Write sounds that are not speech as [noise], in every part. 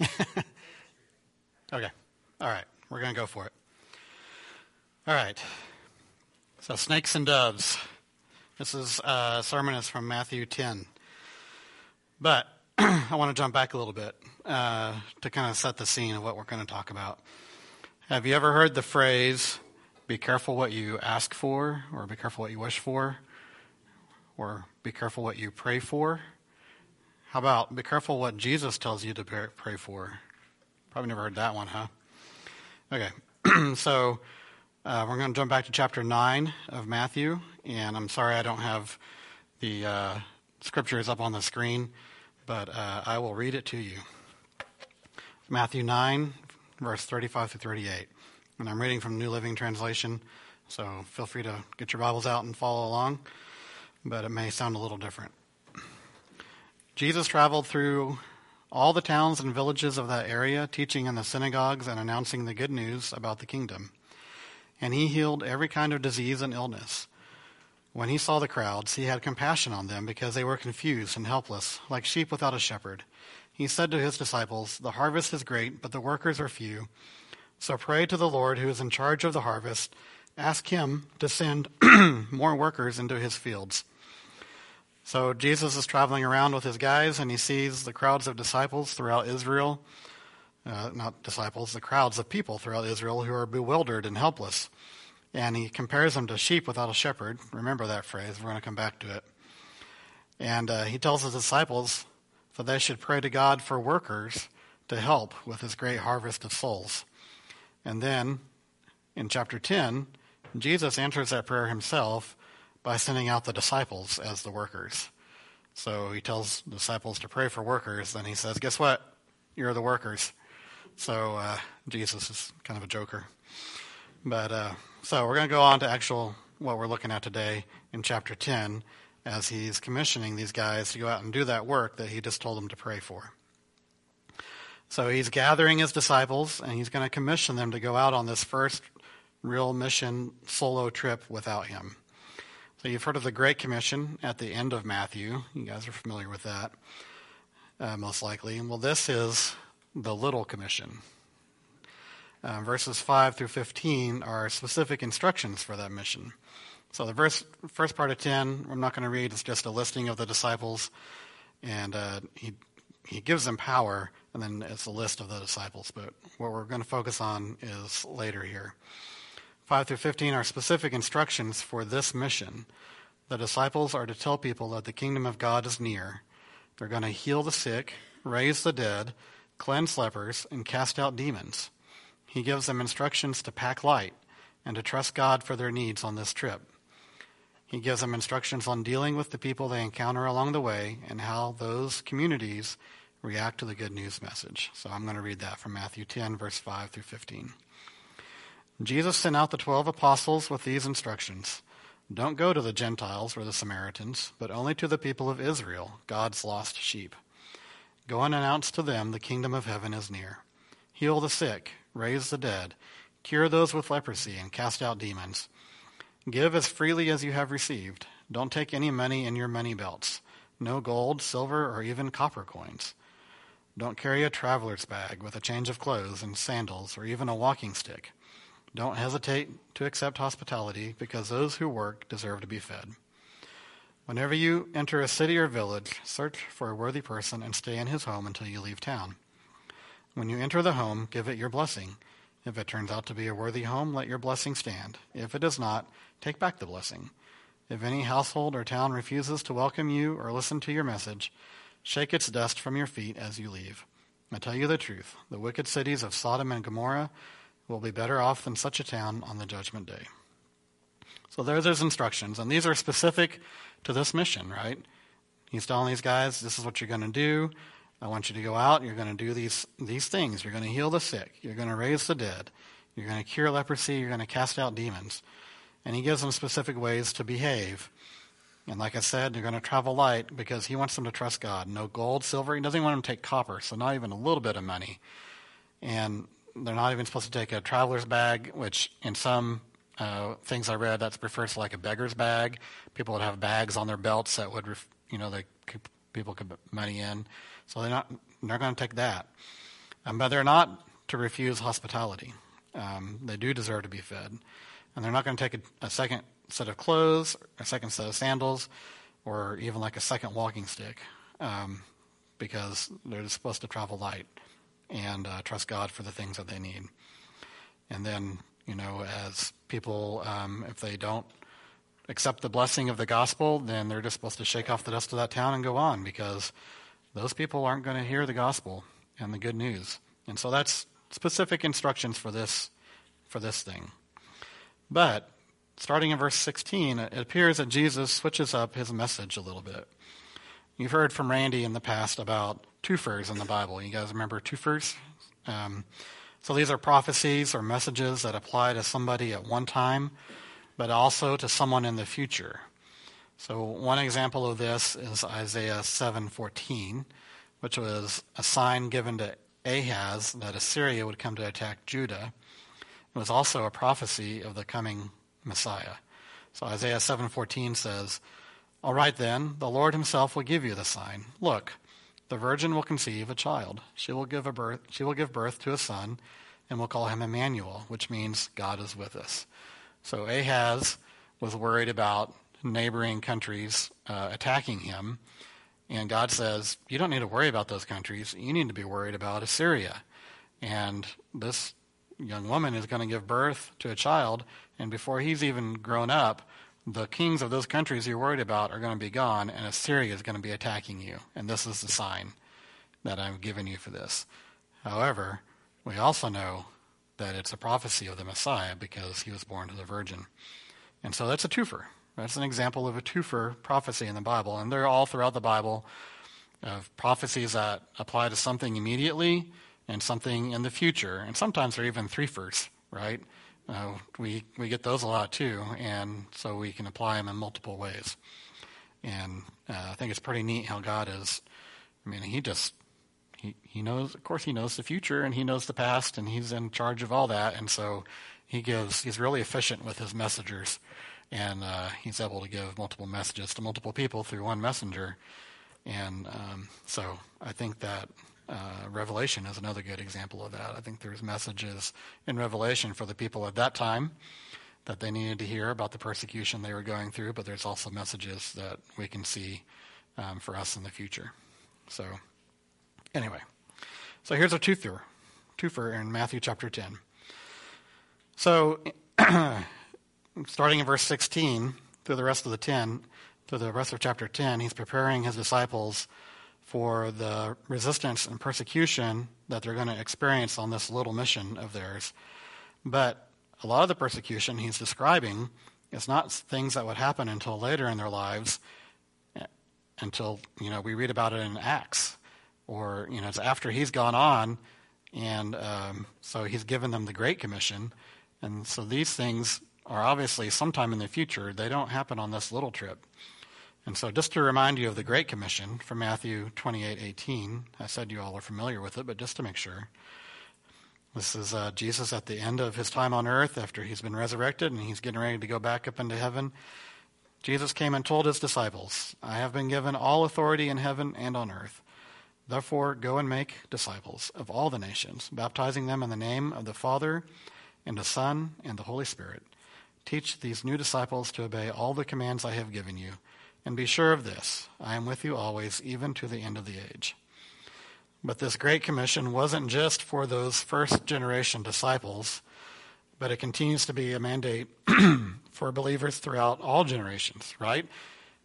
[laughs] okay. All right. We're going to go for it. All right. So, snakes and doves. This is uh, sermon is from Matthew 10. But [clears throat] I want to jump back a little bit uh, to kind of set the scene of what we're going to talk about. Have you ever heard the phrase, be careful what you ask for, or be careful what you wish for, or be careful what you pray for? How about be careful what Jesus tells you to pray for? Probably never heard that one, huh? Okay, [clears throat] so uh, we're going to jump back to chapter 9 of Matthew, and I'm sorry I don't have the uh, scriptures up on the screen, but uh, I will read it to you. Matthew 9, verse 35 through 38. And I'm reading from New Living Translation, so feel free to get your Bibles out and follow along, but it may sound a little different. Jesus traveled through all the towns and villages of that area, teaching in the synagogues and announcing the good news about the kingdom. And he healed every kind of disease and illness. When he saw the crowds, he had compassion on them because they were confused and helpless, like sheep without a shepherd. He said to his disciples, The harvest is great, but the workers are few. So pray to the Lord who is in charge of the harvest. Ask him to send [clears throat] more workers into his fields. So Jesus is traveling around with his guys, and he sees the crowds of disciples throughout Israel. Uh, not disciples, the crowds of people throughout Israel who are bewildered and helpless. And he compares them to sheep without a shepherd. Remember that phrase. We're going to come back to it. And uh, he tells his disciples that they should pray to God for workers to help with his great harvest of souls. And then in chapter 10, Jesus answers that prayer himself by sending out the disciples as the workers. So he tells the disciples to pray for workers, then he says, Guess what? You're the workers. So uh, Jesus is kind of a joker. But uh, so we're going to go on to actual what we're looking at today in chapter 10 as he's commissioning these guys to go out and do that work that he just told them to pray for. So he's gathering his disciples and he's going to commission them to go out on this first real mission solo trip without him. So you've heard of the Great Commission at the end of Matthew. You guys are familiar with that, uh, most likely. Well, this is the Little Commission. Uh, verses 5 through 15 are specific instructions for that mission. So the verse, first part of 10, I'm not going to read. It's just a listing of the disciples, and uh, he he gives them power, and then it's a list of the disciples. But what we're going to focus on is later here. 5 through 15 are specific instructions for this mission. The disciples are to tell people that the kingdom of God is near. They're going to heal the sick, raise the dead, cleanse lepers, and cast out demons. He gives them instructions to pack light and to trust God for their needs on this trip. He gives them instructions on dealing with the people they encounter along the way and how those communities react to the good news message. So I'm going to read that from Matthew 10, verse 5 through 15. Jesus sent out the twelve apostles with these instructions Don't go to the Gentiles or the Samaritans, but only to the people of Israel, God's lost sheep. Go and announce to them the kingdom of heaven is near. Heal the sick, raise the dead, cure those with leprosy, and cast out demons. Give as freely as you have received. Don't take any money in your money belts, no gold, silver, or even copper coins. Don't carry a traveler's bag with a change of clothes and sandals, or even a walking stick. Don't hesitate to accept hospitality, because those who work deserve to be fed. Whenever you enter a city or village, search for a worthy person and stay in his home until you leave town. When you enter the home, give it your blessing. If it turns out to be a worthy home, let your blessing stand. If it does not, take back the blessing. If any household or town refuses to welcome you or listen to your message, shake its dust from your feet as you leave. I tell you the truth the wicked cities of Sodom and Gomorrah will be better off than such a town on the judgment day. So there's those instructions, and these are specific to this mission, right? He's telling these guys, this is what you're going to do. I want you to go out. You're going to do these, these things. You're going to heal the sick. You're going to raise the dead. You're going to cure leprosy. You're going to cast out demons. And he gives them specific ways to behave. And like I said, they're going to travel light because he wants them to trust God. No gold, silver. He doesn't want them to take copper, so not even a little bit of money. And they're not even supposed to take a traveler's bag, which in some uh, things I read, that's referred to like a beggar's bag. People would have bags on their belts that would, you know, they people could put money in. So they're not they're going to take that. Um, but they're not to refuse hospitality. Um, they do deserve to be fed. And they're not going to take a, a second set of clothes, a second set of sandals, or even like a second walking stick um, because they're supposed to travel light and uh, trust God for the things that they need. And then, you know, as people, um, if they don't accept the blessing of the gospel, then they're just supposed to shake off the dust of that town and go on because those people aren't going to hear the gospel and the good news. And so that's specific instructions for this for this thing. But starting in verse 16, it appears that Jesus switches up his message a little bit. You've heard from Randy in the past about twofers in the Bible. You guys remember twofers? Um, so these are prophecies or messages that apply to somebody at one time, but also to someone in the future. So one example of this is Isaiah 7:14, which was a sign given to Ahaz that Assyria would come to attack Judah. It was also a prophecy of the coming Messiah. So Isaiah 7:14 says, "All right then, the Lord himself will give you the sign. Look, the virgin will conceive a child. She will give a birth she will give birth to a son and we'll call him Emmanuel, which means God is with us." So Ahaz was worried about neighboring countries uh, attacking him, and God says, "You don't need to worry about those countries. You need to be worried about Assyria." And this young woman is going to give birth to a child, and before he's even grown up, the kings of those countries you're worried about are going to be gone, and Assyria is going to be attacking you. And this is the sign that I'm giving you for this. However, we also know that it's a prophecy of the Messiah because he was born to the virgin. And so that's a twofer. That's an example of a twofer prophecy in the Bible. And they're all throughout the Bible of prophecies that apply to something immediately and something in the future. And sometimes they're even threefers, right? Uh, we we get those a lot too, and so we can apply them in multiple ways. And uh, I think it's pretty neat how God is. I mean, He just he he knows. Of course, He knows the future and He knows the past, and He's in charge of all that. And so He gives. He's really efficient with His messengers, and uh, He's able to give multiple messages to multiple people through one messenger. And um, so I think that uh, Revelation is another good example of that. I think there's messages in Revelation for the people at that time that they needed to hear about the persecution they were going through, but there's also messages that we can see um, for us in the future. So, anyway, so here's a twofer, twofer in Matthew chapter 10. So, [clears throat] starting in verse 16 through the rest of the 10, through the rest of chapter 10, he's preparing his disciples for the resistance and persecution that they're going to experience on this little mission of theirs. But a lot of the persecution he's describing is not things that would happen until later in their lives, until you know we read about it in Acts, or you know it's after he's gone on, and um, so he's given them the Great Commission, and so these things are obviously sometime in the future. They don't happen on this little trip. And so, just to remind you of the Great Commission from Matthew 28:18, I said you all are familiar with it, but just to make sure, this is uh, Jesus at the end of his time on earth after he's been resurrected and he's getting ready to go back up into heaven. Jesus came and told his disciples, I have been given all authority in heaven and on earth. Therefore, go and make disciples of all the nations, baptizing them in the name of the Father and the Son and the Holy Spirit. Teach these new disciples to obey all the commands I have given you. And be sure of this I am with you always, even to the end of the age. But this Great Commission wasn't just for those first generation disciples, but it continues to be a mandate [clears throat] for believers throughout all generations, right?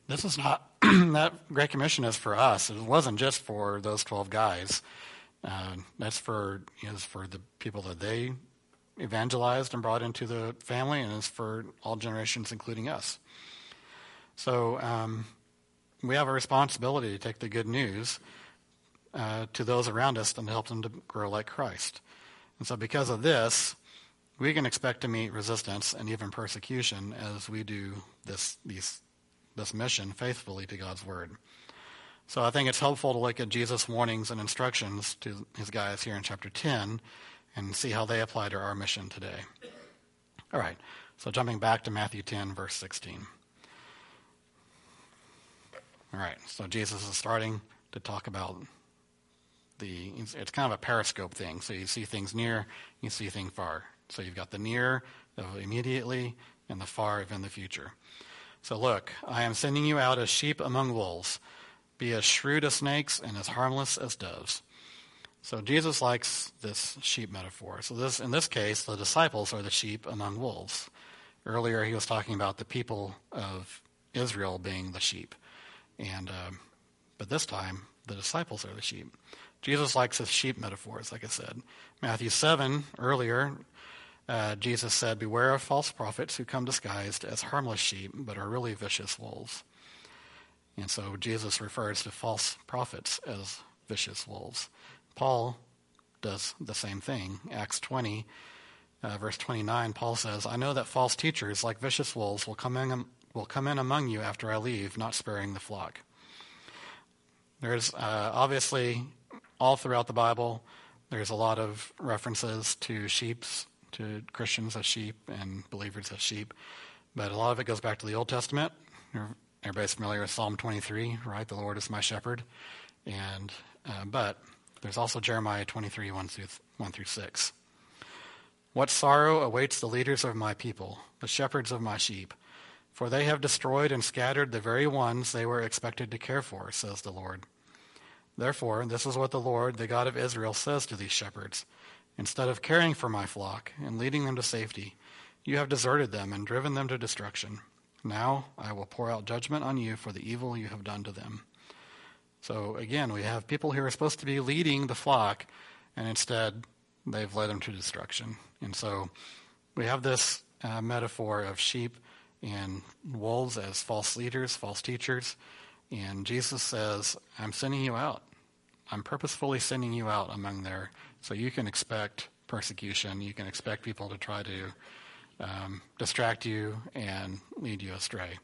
This is not, [clears throat] that Great Commission is for us. It wasn't just for those 12 guys. Uh, that's for, is for the people that they evangelized and brought into the family, and is for all generations, including us. So um, we have a responsibility to take the good news uh, to those around us and help them to grow like Christ. And so, because of this, we can expect to meet resistance and even persecution as we do this these, this mission faithfully to God's word. So I think it's helpful to look at Jesus' warnings and instructions to his guys here in chapter 10 and see how they apply to our mission today. All right, so jumping back to Matthew 10, verse 16. All right, so Jesus is starting to talk about the it's kind of a periscope thing. So you see things near, you see things far. So you've got the near of immediately and the far of in the future. So look, I am sending you out as sheep among wolves. Be as shrewd as snakes and as harmless as doves. So Jesus likes this sheep metaphor. So this, in this case, the disciples are the sheep among wolves. Earlier, he was talking about the people of Israel being the sheep, and um, but this time, the disciples are the sheep. Jesus likes his sheep metaphors, like I said. Matthew seven earlier, uh, Jesus said, "Beware of false prophets who come disguised as harmless sheep, but are really vicious wolves." And so Jesus refers to false prophets as vicious wolves. Paul does the same thing. Acts 20, uh, verse 29, Paul says, I know that false teachers, like vicious wolves, will come, in, will come in among you after I leave, not sparing the flock. There's uh, obviously, all throughout the Bible, there's a lot of references to sheep, to Christians as sheep and believers as sheep. But a lot of it goes back to the Old Testament. Everybody's familiar with Psalm 23, right? The Lord is my shepherd. And, uh, but there's also Jeremiah 23, 1 through, 1 through 6. What sorrow awaits the leaders of my people, the shepherds of my sheep, for they have destroyed and scattered the very ones they were expected to care for, says the Lord. Therefore, this is what the Lord, the God of Israel, says to these shepherds Instead of caring for my flock and leading them to safety, you have deserted them and driven them to destruction. Now I will pour out judgment on you for the evil you have done to them. So again, we have people who are supposed to be leading the flock, and instead they've led them to destruction. And so we have this uh, metaphor of sheep and wolves as false leaders, false teachers. And Jesus says, I'm sending you out. I'm purposefully sending you out among there. So you can expect persecution. You can expect people to try to um, distract you and lead you astray.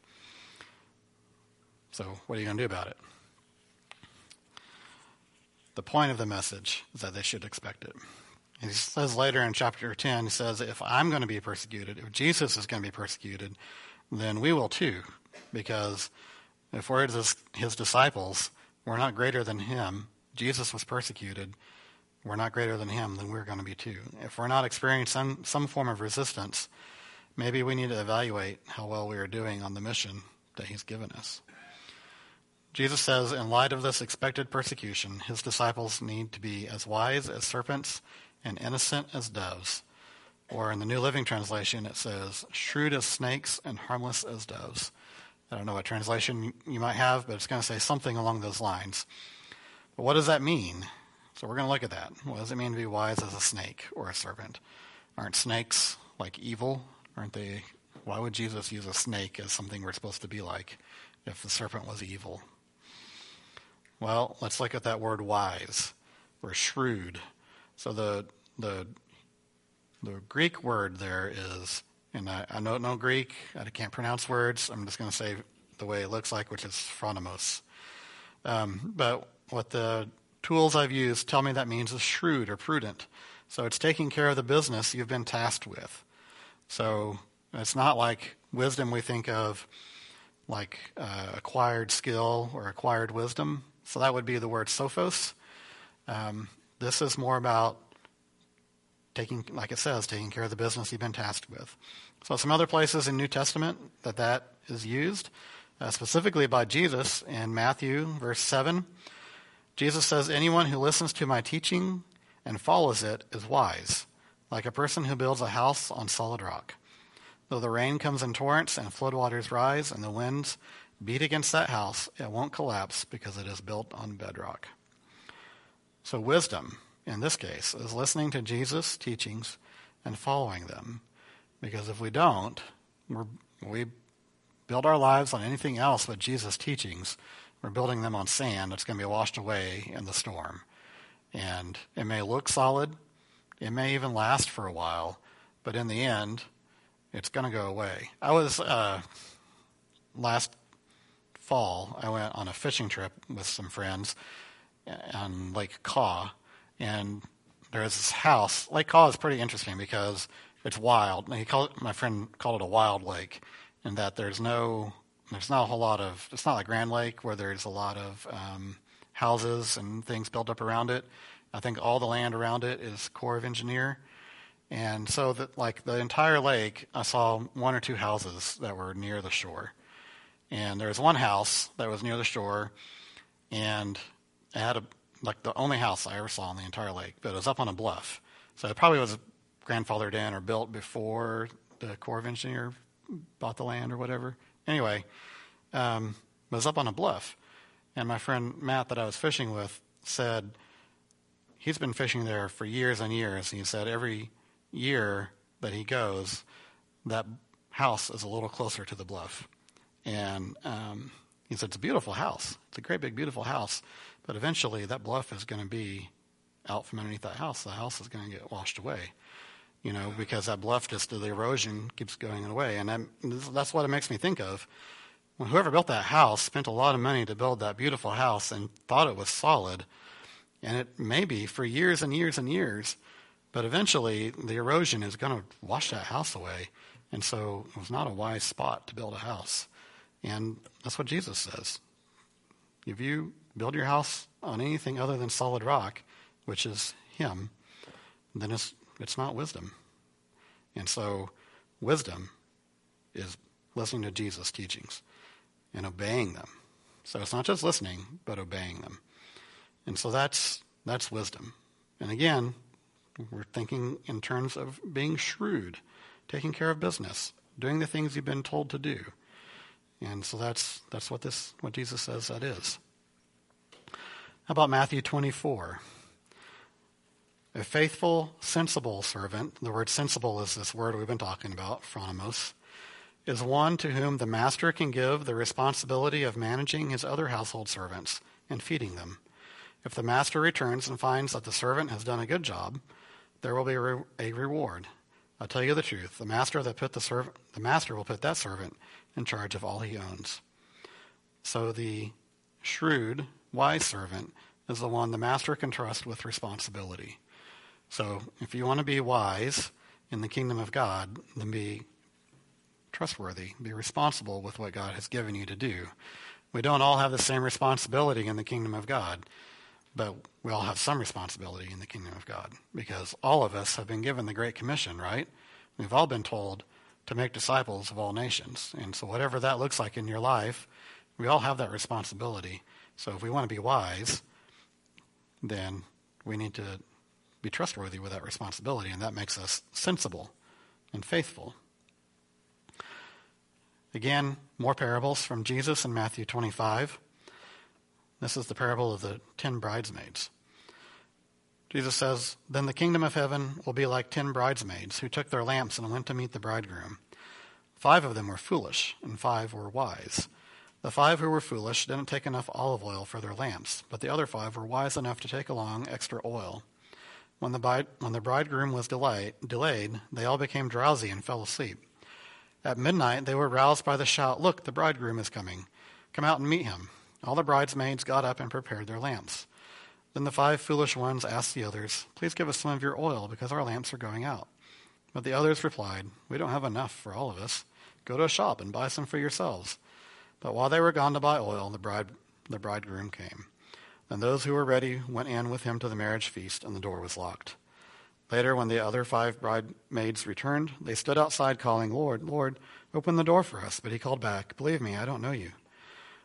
So what are you going to do about it? The point of the message is that they should expect it. he says later in chapter 10, he says, if I'm going to be persecuted, if Jesus is going to be persecuted, then we will too. Because if we're his, his disciples, we're not greater than him. Jesus was persecuted. We're not greater than him, then we're going to be too. If we're not experiencing some, some form of resistance, maybe we need to evaluate how well we are doing on the mission that he's given us. Jesus says, in light of this expected persecution, his disciples need to be as wise as serpents and innocent as doves. Or in the New Living Translation, it says, shrewd as snakes and harmless as doves. I don't know what translation you might have, but it's going to say something along those lines. But what does that mean? So we're going to look at that. What does it mean to be wise as a snake or a serpent? Aren't snakes like evil? Aren't they? Why would Jesus use a snake as something we're supposed to be like if the serpent was evil? Well, let's look at that word wise or shrewd. So the the the Greek word there is, and I, I know Greek. I can't pronounce words. I'm just going to say the way it looks like, which is phronimos. Um, but what the tools I've used tell me that means is shrewd or prudent. So it's taking care of the business you've been tasked with. So it's not like wisdom we think of like uh, acquired skill or acquired wisdom. So that would be the word sophos. Um, this is more about taking, like it says, taking care of the business you've been tasked with. So some other places in New Testament that that is used, uh, specifically by Jesus in Matthew, verse 7. Jesus says, Anyone who listens to my teaching and follows it is wise, like a person who builds a house on solid rock. Though the rain comes in torrents and floodwaters rise and the winds beat against that house, it won't collapse because it is built on bedrock. So, wisdom, in this case, is listening to Jesus' teachings and following them. Because if we don't, we build our lives on anything else but Jesus' teachings. We're building them on sand that's going to be washed away in the storm. And it may look solid, it may even last for a while, but in the end, it's going to go away. I was uh, last fall, I went on a fishing trip with some friends on Lake Kaw, and there's this house. Lake Kaw is pretty interesting because it's wild. He it, my friend called it a wild lake, in that there's no, there's not a whole lot of. It's not like Grand Lake where there's a lot of um, houses and things built up around it. I think all the land around it is Corps of Engineer. And so that like the entire lake, I saw one or two houses that were near the shore. And there was one house that was near the shore and it had a like the only house I ever saw on the entire lake, but it was up on a bluff. So it probably was grandfathered in or built before the Corps of Engineer bought the land or whatever. Anyway, um, it was up on a bluff. And my friend Matt that I was fishing with said he's been fishing there for years and years. And he said every year that he goes, that house is a little closer to the bluff. And um, he said, it's a beautiful house. It's a great big, beautiful house. But eventually that bluff is going to be out from underneath that house. The house is going to get washed away, you know, because that bluff just, the erosion keeps going away. And that, that's what it makes me think of. When whoever built that house spent a lot of money to build that beautiful house and thought it was solid. And it may be for years and years and years. But eventually the erosion is going to wash that house away. And so it was not a wise spot to build a house. And that's what Jesus says. If you build your house on anything other than solid rock, which is Him, then it's, it's not wisdom. And so wisdom is listening to Jesus' teachings and obeying them. So it's not just listening, but obeying them. And so that's, that's wisdom. And again, we're thinking in terms of being shrewd, taking care of business, doing the things you've been told to do. And so that's, that's what, this, what Jesus says that is. How about Matthew 24? A faithful, sensible servant, the word sensible is this word we've been talking about, phronimos, is one to whom the master can give the responsibility of managing his other household servants and feeding them. If the master returns and finds that the servant has done a good job, there will be a, re- a reward. I'll tell you the truth. The master that put the the master will put that servant in charge of all he owns. So the shrewd, wise servant is the one the master can trust with responsibility. So if you want to be wise in the kingdom of God, then be trustworthy, be responsible with what God has given you to do. We don't all have the same responsibility in the kingdom of God, but we all have some responsibility in the kingdom of God because all of us have been given the Great Commission, right? We've all been told to make disciples of all nations. And so, whatever that looks like in your life, we all have that responsibility. So, if we want to be wise, then we need to be trustworthy with that responsibility, and that makes us sensible and faithful. Again, more parables from Jesus in Matthew 25. This is the parable of the ten bridesmaids. Jesus says, Then the kingdom of heaven will be like ten bridesmaids who took their lamps and went to meet the bridegroom. Five of them were foolish, and five were wise. The five who were foolish didn't take enough olive oil for their lamps, but the other five were wise enough to take along extra oil. When the, when the bridegroom was delayed, they all became drowsy and fell asleep. At midnight, they were roused by the shout, Look, the bridegroom is coming. Come out and meet him. All the bridesmaids got up and prepared their lamps. Then the five foolish ones asked the others, Please give us some of your oil, because our lamps are going out. But the others replied, We don't have enough for all of us. Go to a shop and buy some for yourselves. But while they were gone to buy oil, the, bride, the bridegroom came. Then those who were ready went in with him to the marriage feast, and the door was locked. Later, when the other five bridesmaids returned, they stood outside calling, Lord, Lord, open the door for us. But he called back, Believe me, I don't know you.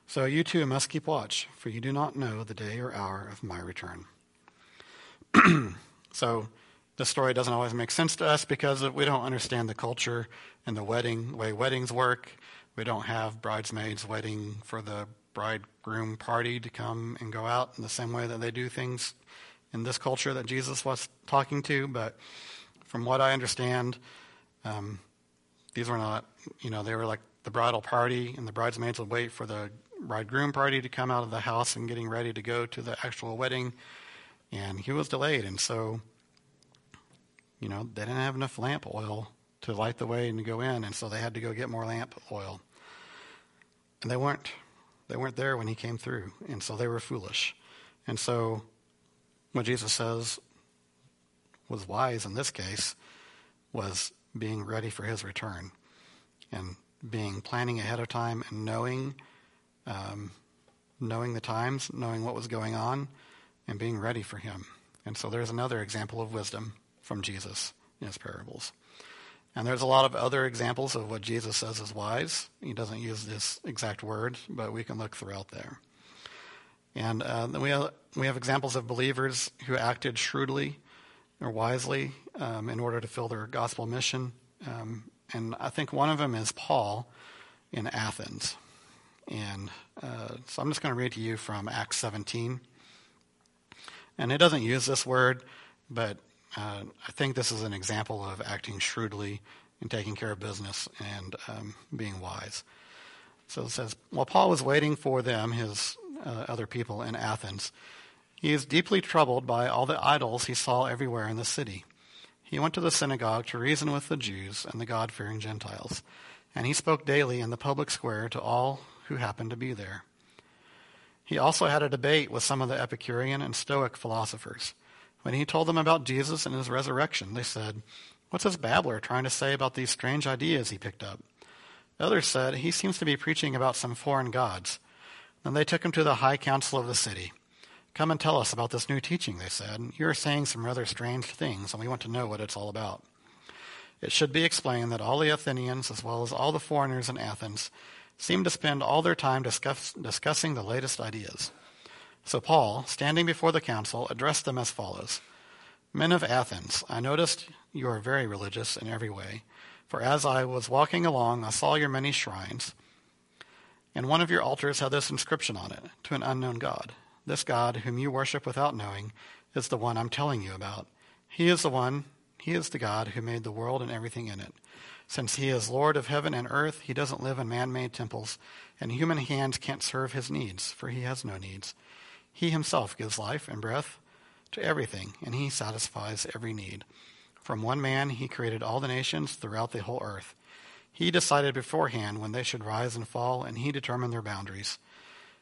So you too must keep watch, for you do not know the day or hour of my return. [clears throat] so this story doesn't always make sense to us because we don't understand the culture and the wedding way weddings work. We don't have bridesmaids waiting for the bridegroom party to come and go out in the same way that they do things in this culture that Jesus was talking to. But from what I understand, um, these were not, you know, they were like the bridal party, and the bridesmaids would wait for the bridegroom party to come out of the house and getting ready to go to the actual wedding. And he was delayed, and so, you know, they didn't have enough lamp oil to light the way and to go in, and so they had to go get more lamp oil. And they weren't they weren't there when he came through, and so they were foolish. And so what Jesus says was wise in this case was being ready for his return and being planning ahead of time and knowing um, knowing the times, knowing what was going on, and being ready for him. And so there's another example of wisdom from Jesus in his parables. And there's a lot of other examples of what Jesus says is wise. He doesn't use this exact word, but we can look throughout there. And uh, then we have, we have examples of believers who acted shrewdly or wisely um, in order to fill their gospel mission. Um, and I think one of them is Paul in Athens. And uh, so I'm just going to read to you from Acts 17. And it doesn't use this word, but uh, I think this is an example of acting shrewdly and taking care of business and um, being wise. So it says, while Paul was waiting for them, his uh, other people in Athens, he is deeply troubled by all the idols he saw everywhere in the city. He went to the synagogue to reason with the Jews and the God fearing Gentiles, and he spoke daily in the public square to all who happened to be there. He also had a debate with some of the Epicurean and Stoic philosophers. When he told them about Jesus and his resurrection, they said, What's this babbler trying to say about these strange ideas he picked up? Others said, He seems to be preaching about some foreign gods. Then they took him to the high council of the city. Come and tell us about this new teaching, they said. You are saying some rather strange things, and we want to know what it's all about. It should be explained that all the Athenians, as well as all the foreigners in Athens, seem to spend all their time discuss, discussing the latest ideas. So Paul, standing before the council, addressed them as follows Men of Athens, I noticed you are very religious in every way, for as I was walking along, I saw your many shrines, and one of your altars had this inscription on it To an unknown God. This God, whom you worship without knowing, is the one I'm telling you about. He is the one, He is the God who made the world and everything in it. Since He is Lord of heaven and earth, He doesn't live in man made temples, and human hands can't serve His needs, for He has no needs. He himself gives life and breath to everything, and he satisfies every need. From one man he created all the nations throughout the whole earth. He decided beforehand when they should rise and fall, and he determined their boundaries.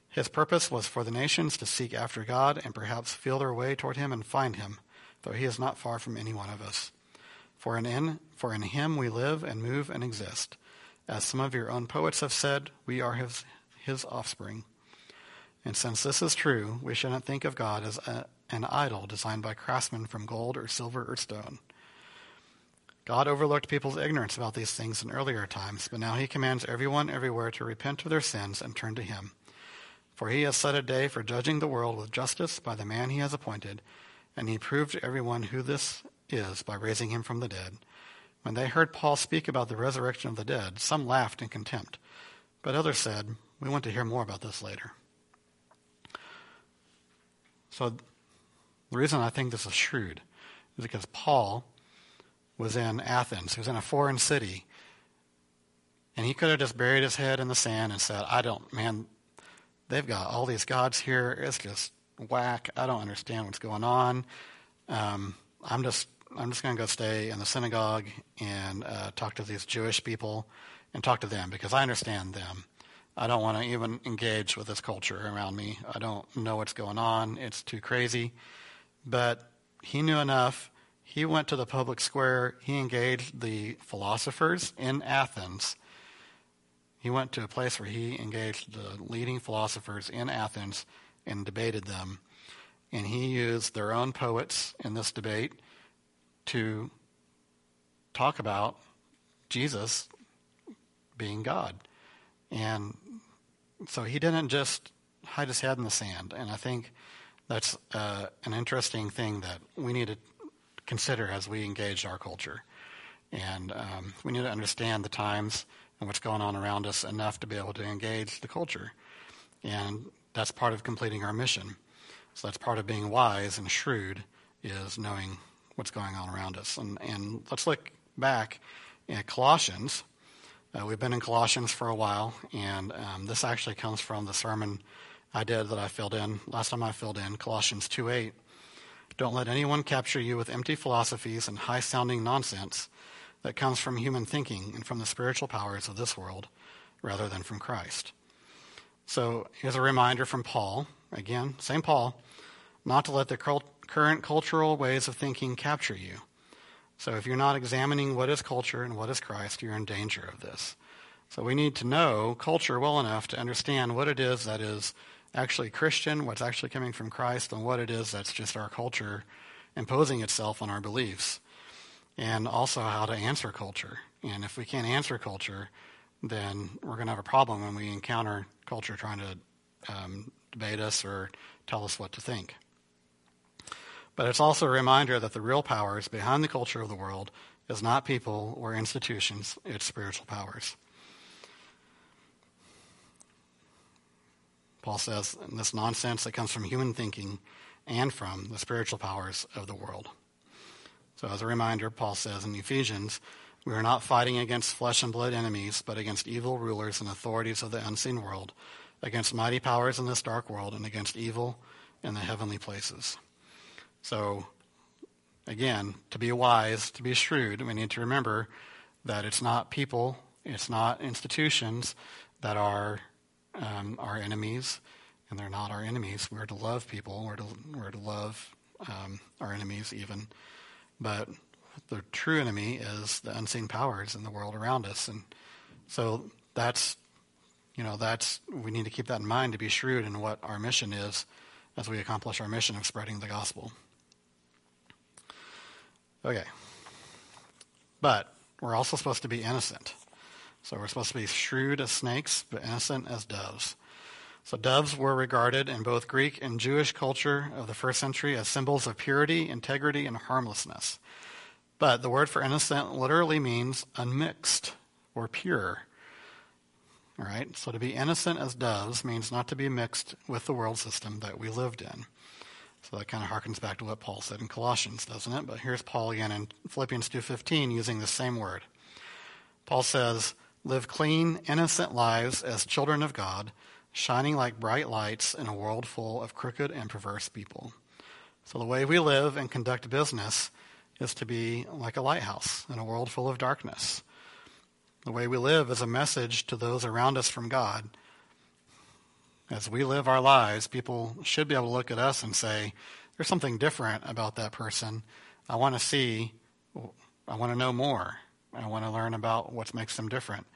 His purpose was for the nations to seek after God and perhaps feel their way toward him and find him, though he is not far from any one of us. For in, for in him we live and move and exist. As some of your own poets have said, we are his, his offspring. And since this is true, we shouldn't think of God as a, an idol designed by craftsmen from gold or silver or stone. God overlooked people's ignorance about these things in earlier times, but now he commands everyone everywhere to repent of their sins and turn to him. For he has set a day for judging the world with justice by the man he has appointed, and he proved to everyone who this is by raising him from the dead. When they heard Paul speak about the resurrection of the dead, some laughed in contempt, but others said, We want to hear more about this later. So the reason I think this is shrewd is because Paul was in Athens. He was in a foreign city. And he could have just buried his head in the sand and said, I don't, man, they've got all these gods here. It's just whack. I don't understand what's going on. Um, I'm just, I'm just going to go stay in the synagogue and uh, talk to these Jewish people and talk to them because I understand them. I don't want to even engage with this culture around me. I don't know what's going on. It's too crazy. But he knew enough. He went to the public square. He engaged the philosophers in Athens. He went to a place where he engaged the leading philosophers in Athens and debated them. And he used their own poets in this debate to talk about Jesus being God. And so he didn't just hide his head in the sand. And I think that's uh, an interesting thing that we need to consider as we engage our culture. And um, we need to understand the times and what's going on around us enough to be able to engage the culture. And that's part of completing our mission. So that's part of being wise and shrewd is knowing what's going on around us. And, and let's look back at Colossians uh, we've been in Colossians for a while, and um, this actually comes from the sermon I did that I filled in last time I filled in Colossians 2:8. Don't let anyone capture you with empty philosophies and high-sounding nonsense that comes from human thinking and from the spiritual powers of this world, rather than from Christ. So here's a reminder from Paul again, same Paul, not to let the current cultural ways of thinking capture you so if you're not examining what is culture and what is Christ, you're in danger of this. So we need to know culture well enough to understand what it is that is actually Christian, what's actually coming from Christ, and what it is that's just our culture imposing itself on our beliefs. And also how to answer culture. And if we can't answer culture, then we're going to have a problem when we encounter culture trying to um, debate us or tell us what to think. But it's also a reminder that the real powers behind the culture of the world is not people or institutions, it's spiritual powers. Paul says, this nonsense that comes from human thinking and from the spiritual powers of the world. So, as a reminder, Paul says in Ephesians, we are not fighting against flesh and blood enemies, but against evil rulers and authorities of the unseen world, against mighty powers in this dark world, and against evil in the heavenly places. So, again, to be wise, to be shrewd, we need to remember that it's not people, it's not institutions that are um, our enemies, and they're not our enemies. We're to love people, we're to, we're to love um, our enemies even. But the true enemy is the unseen powers in the world around us. And so that's, you know, that's, we need to keep that in mind to be shrewd in what our mission is as we accomplish our mission of spreading the gospel. Okay. But we're also supposed to be innocent. So we're supposed to be shrewd as snakes, but innocent as doves. So doves were regarded in both Greek and Jewish culture of the first century as symbols of purity, integrity, and harmlessness. But the word for innocent literally means unmixed or pure. All right? So to be innocent as doves means not to be mixed with the world system that we lived in. So that kind of harkens back to what Paul said in Colossians, doesn't it? But here's Paul again in Philippians 2:15 using the same word. Paul says, "Live clean, innocent lives as children of God, shining like bright lights in a world full of crooked and perverse people." So the way we live and conduct business is to be like a lighthouse in a world full of darkness. The way we live is a message to those around us from God as we live our lives, people should be able to look at us and say, there's something different about that person. I want to see, I want to know more. I want to learn about what makes them different.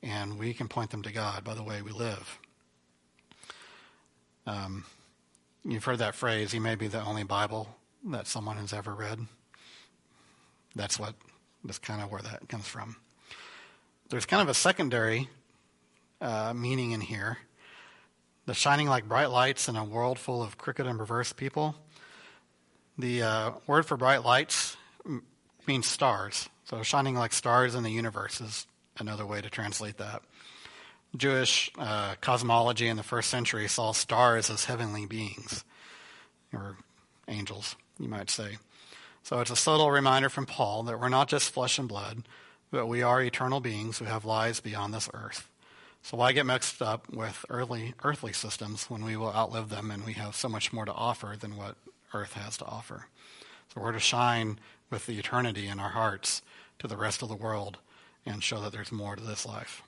And we can point them to God by the way we live. Um, you've heard that phrase, you may be the only Bible that someone has ever read. That's what, that's kind of where that comes from. There's kind of a secondary uh, meaning in here the shining like bright lights in a world full of crooked and perverse people. The uh, word for bright lights means stars. So shining like stars in the universe is another way to translate that. Jewish uh, cosmology in the first century saw stars as heavenly beings, or angels, you might say. So it's a subtle reminder from Paul that we're not just flesh and blood, but we are eternal beings who have lives beyond this earth. So why get mixed up with early earthly systems when we will outlive them and we have so much more to offer than what earth has to offer? So we're to shine with the eternity in our hearts to the rest of the world and show that there's more to this life.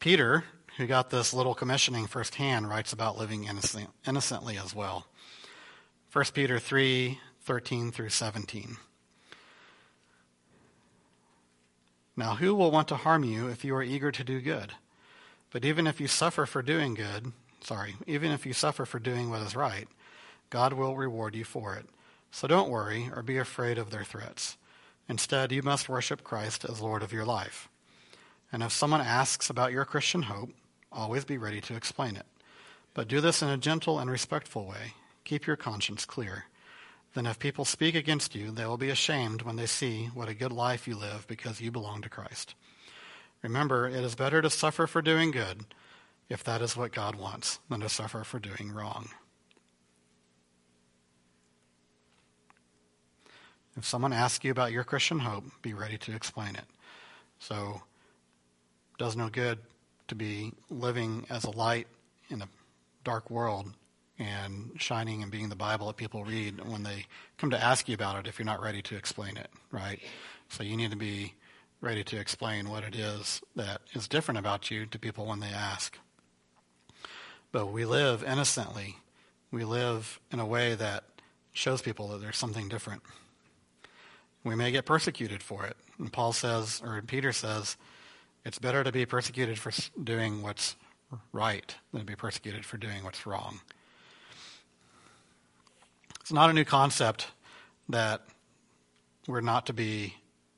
Peter, who got this little commissioning firsthand, writes about living innocent, innocently as well. 1 Peter 3 13 through 17. Now, who will want to harm you if you are eager to do good? But even if you suffer for doing good, sorry, even if you suffer for doing what is right, God will reward you for it. So don't worry or be afraid of their threats. Instead, you must worship Christ as Lord of your life. And if someone asks about your Christian hope, always be ready to explain it. But do this in a gentle and respectful way. Keep your conscience clear. Then if people speak against you, they will be ashamed when they see what a good life you live because you belong to Christ. Remember, it is better to suffer for doing good, if that is what God wants, than to suffer for doing wrong. If someone asks you about your Christian hope, be ready to explain it. So, it does no good to be living as a light in a dark world and shining and being the Bible that people read when they come to ask you about it if you're not ready to explain it, right? So you need to be ready to explain what it is that is different about you to people when they ask. But we live innocently. We live in a way that shows people that there's something different. We may get persecuted for it. And Paul says, or Peter says, it's better to be persecuted for doing what's right than to be persecuted for doing what's wrong. It's not a new concept that we're not to be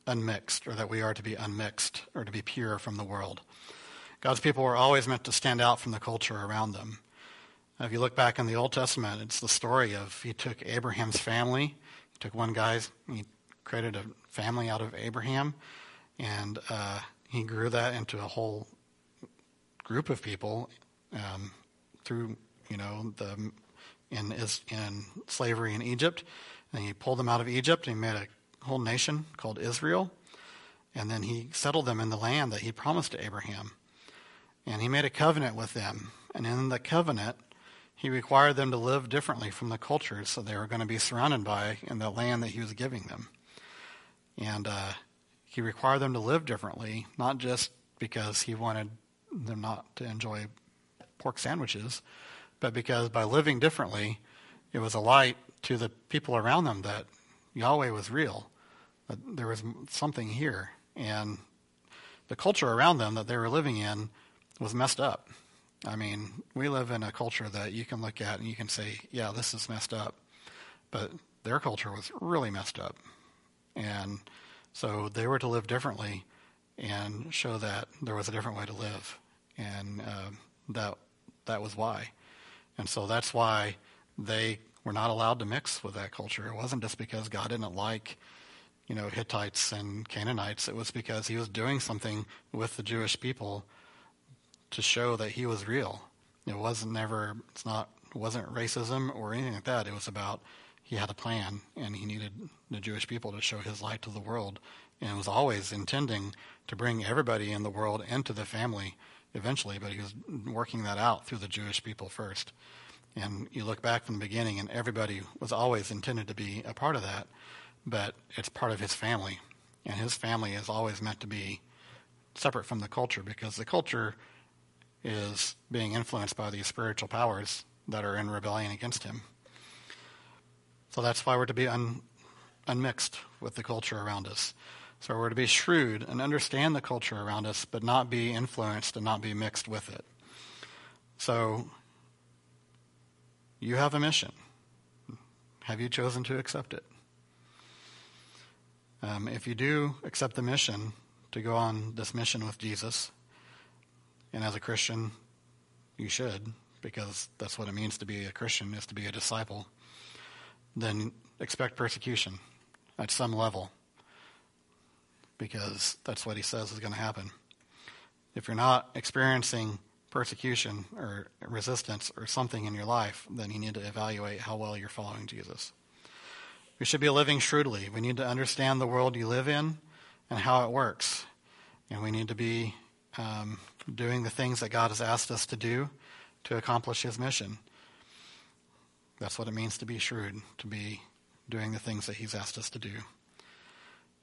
unmixed or that we are to be unmixed or to be pure from the world. God's people were always meant to stand out from the culture around them. If you look back in the Old Testament, it's the story of he took Abraham's family, he took one guy's, he created a family out of Abraham, and uh, he grew that into a whole group of people um, through, you know, the in in slavery in Egypt, and he pulled them out of Egypt and he made a whole nation called Israel, and then he settled them in the land that he promised to Abraham, and he made a covenant with them, and in the covenant he required them to live differently from the cultures that they were going to be surrounded by in the land that he was giving them. And uh, he required them to live differently, not just because he wanted them not to enjoy pork sandwiches, but because by living differently, it was a light to the people around them that Yahweh was real, that there was something here. And the culture around them that they were living in was messed up. I mean, we live in a culture that you can look at and you can say, yeah, this is messed up. But their culture was really messed up. And so they were to live differently and show that there was a different way to live. And uh, that, that was why. And so that's why they were not allowed to mix with that culture. It wasn't just because God didn't like, you know, Hittites and Canaanites. It was because he was doing something with the Jewish people to show that he was real. It wasn't never, it's not, wasn't racism or anything like that. It was about he had a plan and he needed the Jewish people to show his light to the world. And was always intending to bring everybody in the world into the family eventually, but he was working that out through the Jewish people first. And you look back from the beginning, and everybody was always intended to be a part of that, but it's part of his family. And his family is always meant to be separate from the culture because the culture is being influenced by these spiritual powers that are in rebellion against him. So that's why we're to be un, unmixed with the culture around us. So we're to be shrewd and understand the culture around us, but not be influenced and not be mixed with it. So you have a mission. Have you chosen to accept it? Um, if you do accept the mission to go on this mission with Jesus, and as a Christian, you should, because that's what it means to be a Christian, is to be a disciple, then expect persecution at some level because that's what he says is going to happen. If you're not experiencing persecution or resistance or something in your life, then you need to evaluate how well you're following Jesus. We should be living shrewdly. We need to understand the world you live in and how it works. And we need to be um, doing the things that God has asked us to do to accomplish his mission. That's what it means to be shrewd, to be doing the things that he's asked us to do.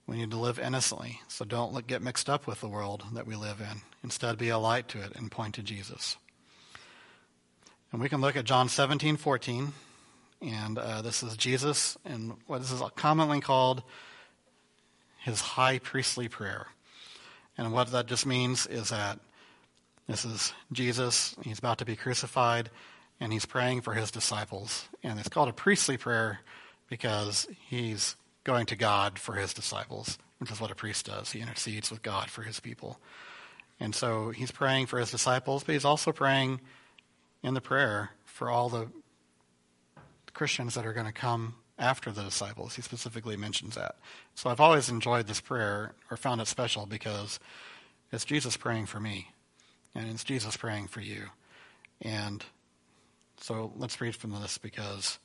We need to live innocently, so don't get mixed up with the world that we live in. Instead, be a light to it and point to Jesus. And we can look at John 17, 14, and uh, this is Jesus and what is commonly called his high priestly prayer. And what that just means is that this is Jesus, he's about to be crucified, and he's praying for his disciples. And it's called a priestly prayer because he's going to God for his disciples, which is what a priest does. He intercedes with God for his people. And so he's praying for his disciples, but he's also praying in the prayer for all the Christians that are going to come after the disciples. He specifically mentions that. So I've always enjoyed this prayer or found it special because it's Jesus praying for me and it's Jesus praying for you. And so let's read from this because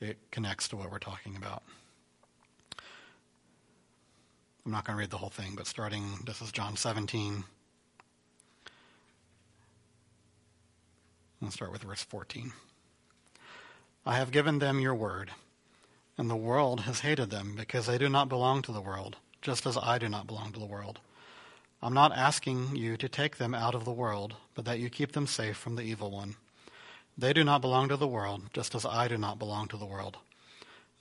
it connects to what we're talking about. I'm not going to read the whole thing, but starting, this is John 17. Let's start with verse 14. I have given them your word, and the world has hated them because they do not belong to the world, just as I do not belong to the world. I'm not asking you to take them out of the world, but that you keep them safe from the evil one. They do not belong to the world, just as I do not belong to the world.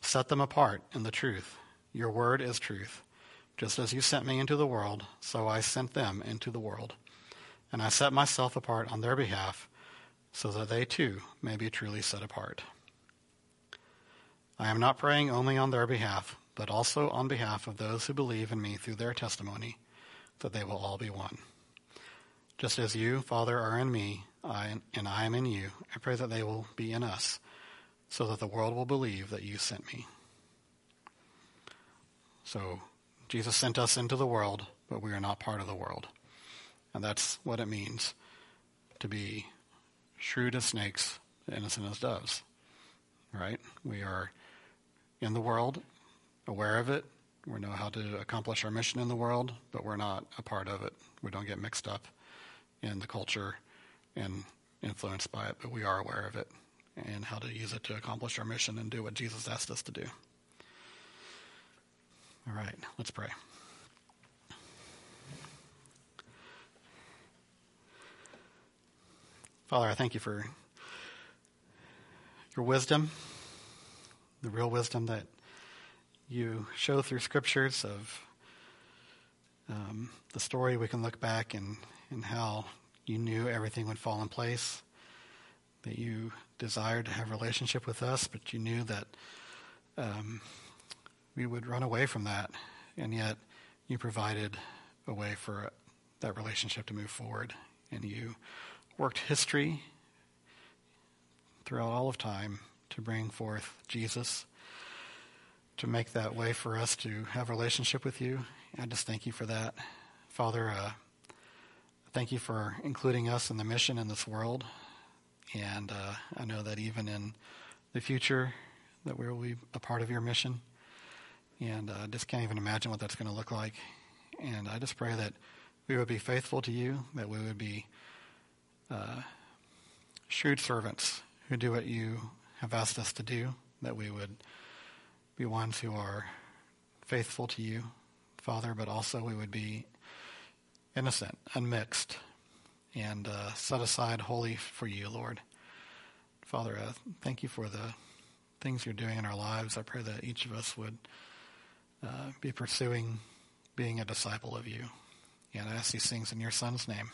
Set them apart in the truth. Your word is truth. Just as you sent me into the world, so I sent them into the world. and I set myself apart on their behalf so that they too may be truly set apart. I am not praying only on their behalf, but also on behalf of those who believe in me through their testimony, that they will all be one. Just as you, Father, are in me, I, and I am in you, I pray that they will be in us, so that the world will believe that you sent me. So, Jesus sent us into the world, but we are not part of the world. And that's what it means to be shrewd as snakes, innocent as doves. Right? We are in the world, aware of it. We know how to accomplish our mission in the world, but we're not a part of it. We don't get mixed up in the culture and influenced by it, but we are aware of it and how to use it to accomplish our mission and do what Jesus asked us to do. All right, let's pray. Father, I thank you for your wisdom, the real wisdom that you show through scriptures of um, the story. We can look back and, and how you knew everything would fall in place, that you desired to have relationship with us, but you knew that um, we would run away from that, and yet you provided a way for that relationship to move forward, and you worked history throughout all of time to bring forth Jesus, to make that way for us to have relationship with you. I just thank you for that. Father, uh, thank you for including us in the mission in this world. And uh, I know that even in the future, that we will be a part of your mission. And I uh, just can't even imagine what that's going to look like. And I just pray that we would be faithful to you, that we would be uh, shrewd servants who do what you have asked us to do, that we would be ones who are faithful to you, Father, but also we would be innocent, unmixed, and uh, set aside holy for you, Lord. Father, uh, thank you for the things you're doing in our lives. I pray that each of us would uh, be pursuing being a disciple of you. And I ask these things in your Son's name.